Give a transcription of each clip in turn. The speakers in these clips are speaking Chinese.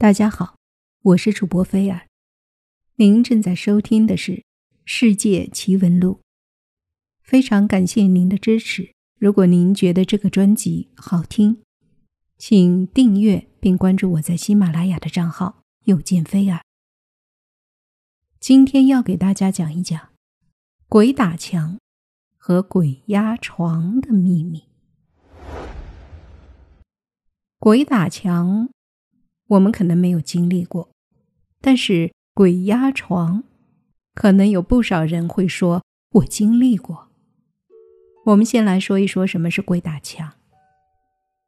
大家好，我是主播菲尔，您正在收听的是《世界奇闻录》。非常感谢您的支持。如果您觉得这个专辑好听，请订阅并关注我在喜马拉雅的账号“又见菲尔”。今天要给大家讲一讲鬼打墙和鬼压床的秘密。鬼打墙。我们可能没有经历过，但是鬼压床，可能有不少人会说：“我经历过。”我们先来说一说什么是鬼打墙。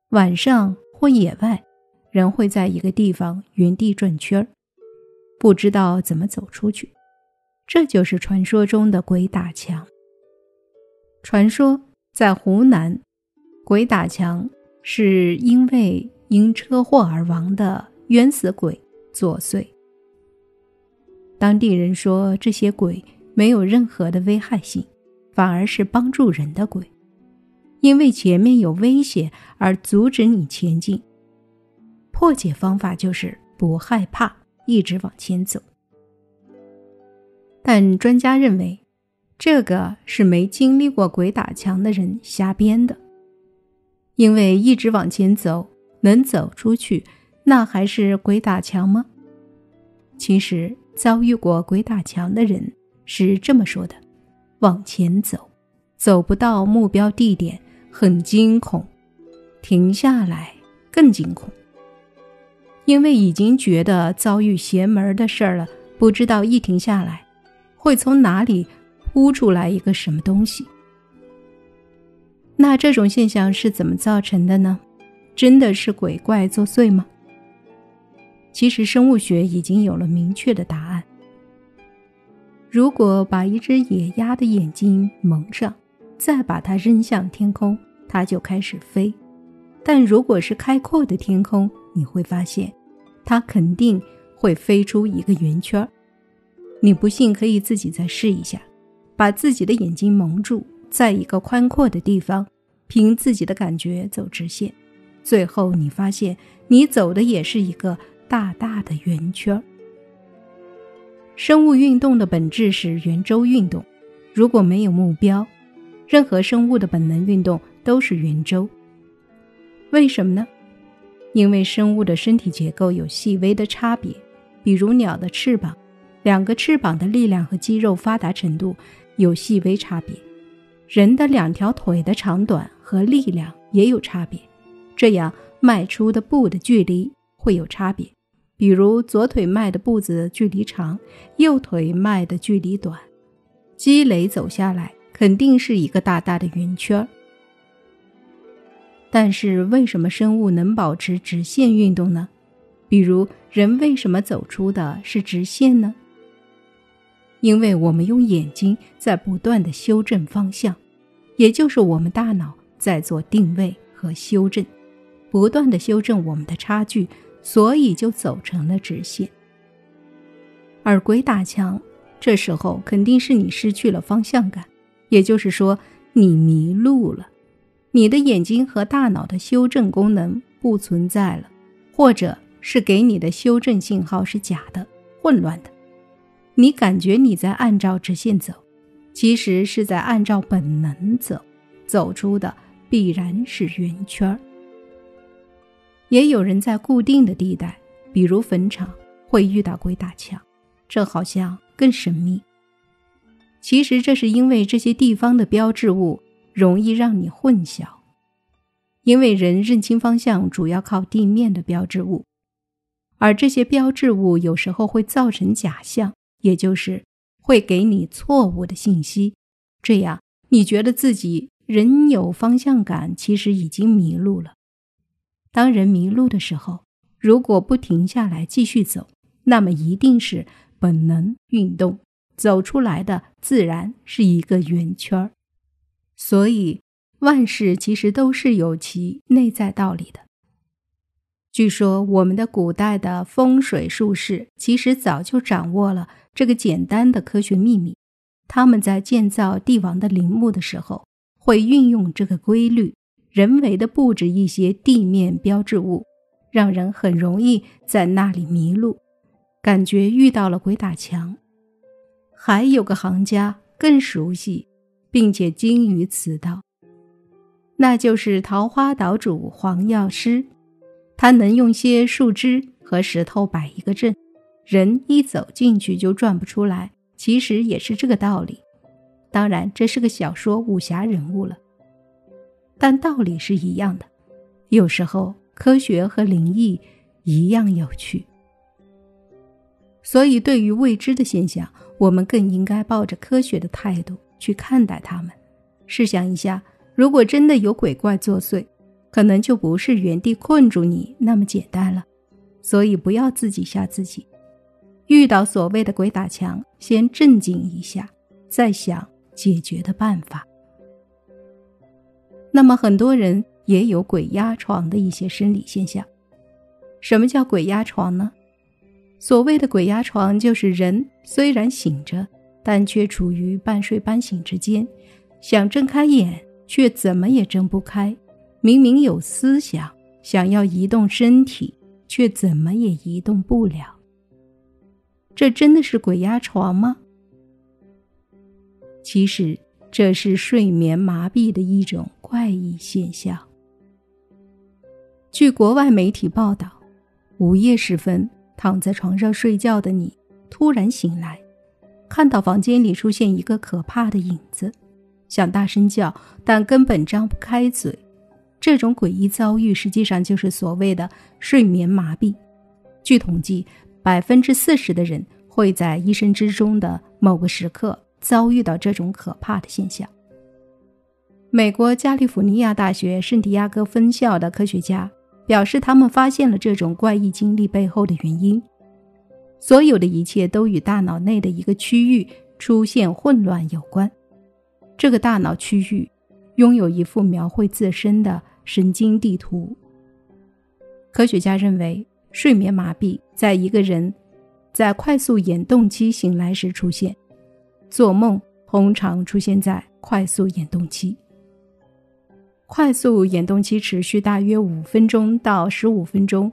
晚上或野外，人会在一个地方原地转圈儿，不知道怎么走出去，这就是传说中的鬼打墙。传说在湖南，鬼打墙是因为因车祸而亡的。冤死鬼作祟。当地人说，这些鬼没有任何的危害性，反而是帮助人的鬼，因为前面有危险而阻止你前进。破解方法就是不害怕，一直往前走。但专家认为，这个是没经历过鬼打墙的人瞎编的，因为一直往前走，能走出去。那还是鬼打墙吗？其实遭遇过鬼打墙的人是这么说的：往前走，走不到目标地点，很惊恐；停下来更惊恐，因为已经觉得遭遇邪门的事儿了，不知道一停下来，会从哪里扑出来一个什么东西。那这种现象是怎么造成的呢？真的是鬼怪作祟吗？其实生物学已经有了明确的答案。如果把一只野鸭的眼睛蒙上，再把它扔向天空，它就开始飞。但如果是开阔的天空，你会发现，它肯定会飞出一个圆圈。你不信，可以自己再试一下，把自己的眼睛蒙住，在一个宽阔的地方，凭自己的感觉走直线，最后你发现，你走的也是一个。大大的圆圈。生物运动的本质是圆周运动。如果没有目标，任何生物的本能运动都是圆周。为什么呢？因为生物的身体结构有细微的差别，比如鸟的翅膀，两个翅膀的力量和肌肉发达程度有细微差别；人的两条腿的长短和力量也有差别，这样迈出的步的距离会有差别。比如左腿迈的步子距离长，右腿迈的距离短，积累走下来肯定是一个大大的圆圈。但是为什么生物能保持直线运动呢？比如人为什么走出的是直线呢？因为我们用眼睛在不断的修正方向，也就是我们大脑在做定位和修正，不断的修正我们的差距。所以就走成了直线。而鬼打墙，这时候肯定是你失去了方向感，也就是说你迷路了，你的眼睛和大脑的修正功能不存在了，或者是给你的修正信号是假的、混乱的。你感觉你在按照直线走，其实是在按照本能走，走出的必然是圆圈儿。也有人在固定的地带，比如坟场，会遇到鬼打墙，这好像更神秘。其实这是因为这些地方的标志物容易让你混淆，因为人认清方向主要靠地面的标志物，而这些标志物有时候会造成假象，也就是会给你错误的信息，这样你觉得自己仍有方向感，其实已经迷路了。当人迷路的时候，如果不停下来继续走，那么一定是本能运动走出来的，自然是一个圆圈儿。所以万事其实都是有其内在道理的。据说我们的古代的风水术士其实早就掌握了这个简单的科学秘密，他们在建造帝王的陵墓的时候，会运用这个规律。人为的布置一些地面标志物，让人很容易在那里迷路，感觉遇到了鬼打墙。还有个行家更熟悉，并且精于此道，那就是桃花岛主黄药师。他能用些树枝和石头摆一个阵，人一走进去就转不出来。其实也是这个道理。当然，这是个小说武侠人物了，但道理是一样的。有时候科学和灵异一样有趣，所以对于未知的现象，我们更应该抱着科学的态度去看待它们。试想一下，如果真的有鬼怪作祟，可能就不是原地困住你那么简单了。所以不要自己吓自己。遇到所谓的鬼打墙，先镇静一下，再想解决的办法。那么很多人也有鬼压床的一些生理现象。什么叫鬼压床呢？所谓的鬼压床，就是人虽然醒着，但却处于半睡半醒之间，想睁开眼却怎么也睁不开。明明有思想，想要移动身体，却怎么也移动不了。这真的是鬼压床吗？其实这是睡眠麻痹的一种怪异现象。据国外媒体报道，午夜时分躺在床上睡觉的你突然醒来，看到房间里出现一个可怕的影子，想大声叫，但根本张不开嘴。这种诡异遭遇实际上就是所谓的睡眠麻痹。据统计。百分之四十的人会在一生之中的某个时刻遭遇到这种可怕的现象。美国加利福尼亚大学圣地亚哥分校的科学家表示，他们发现了这种怪异经历背后的原因。所有的一切都与大脑内的一个区域出现混乱有关。这个大脑区域拥有一幅描绘自身的神经地图。科学家认为。睡眠麻痹在一个人在快速眼动期醒来时出现，做梦通常出现在快速眼动期。快速眼动期持续大约五分钟到十五分钟，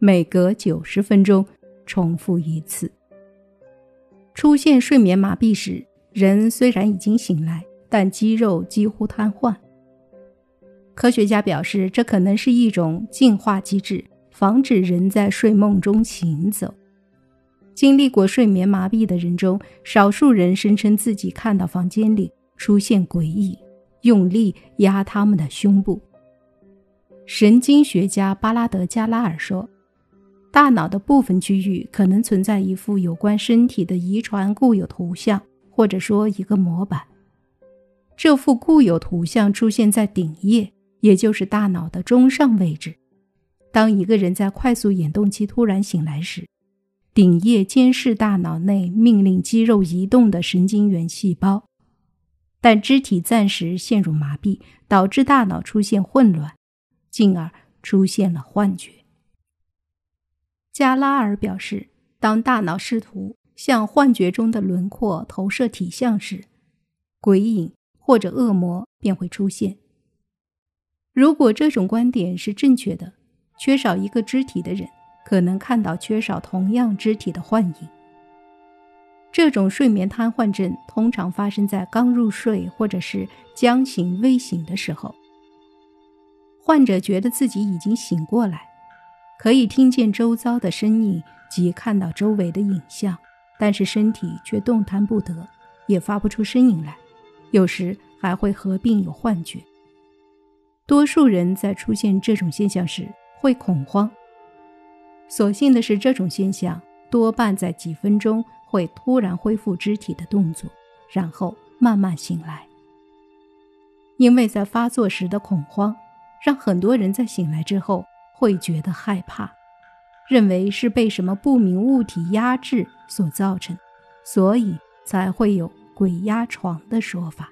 每隔九十分钟重复一次。出现睡眠麻痹时，人虽然已经醒来，但肌肉几乎瘫痪。科学家表示，这可能是一种进化机制。防止人在睡梦中行走。经历过睡眠麻痹的人中，少数人声称自己看到房间里出现鬼影，用力压他们的胸部。神经学家巴拉德·加拉尔说：“大脑的部分区域可能存在一幅有关身体的遗传固有图像，或者说一个模板。这幅固有图像出现在顶叶，也就是大脑的中上位置。”当一个人在快速眼动期突然醒来时，顶叶监视大脑内命令肌肉移动的神经元细胞，但肢体暂时陷入麻痹，导致大脑出现混乱，进而出现了幻觉。加拉尔表示，当大脑试图向幻觉中的轮廓投射体像时，鬼影或者恶魔便会出现。如果这种观点是正确的，缺少一个肢体的人，可能看到缺少同样肢体的幻影。这种睡眠瘫痪症通常发生在刚入睡或者是将醒未醒的时候。患者觉得自己已经醒过来，可以听见周遭的声音及看到周围的影像，但是身体却动弹不得，也发不出声音来，有时还会合并有幻觉。多数人在出现这种现象时，会恐慌。所幸的是，这种现象多半在几分钟会突然恢复肢体的动作，然后慢慢醒来。因为在发作时的恐慌，让很多人在醒来之后会觉得害怕，认为是被什么不明物体压制所造成，所以才会有“鬼压床”的说法。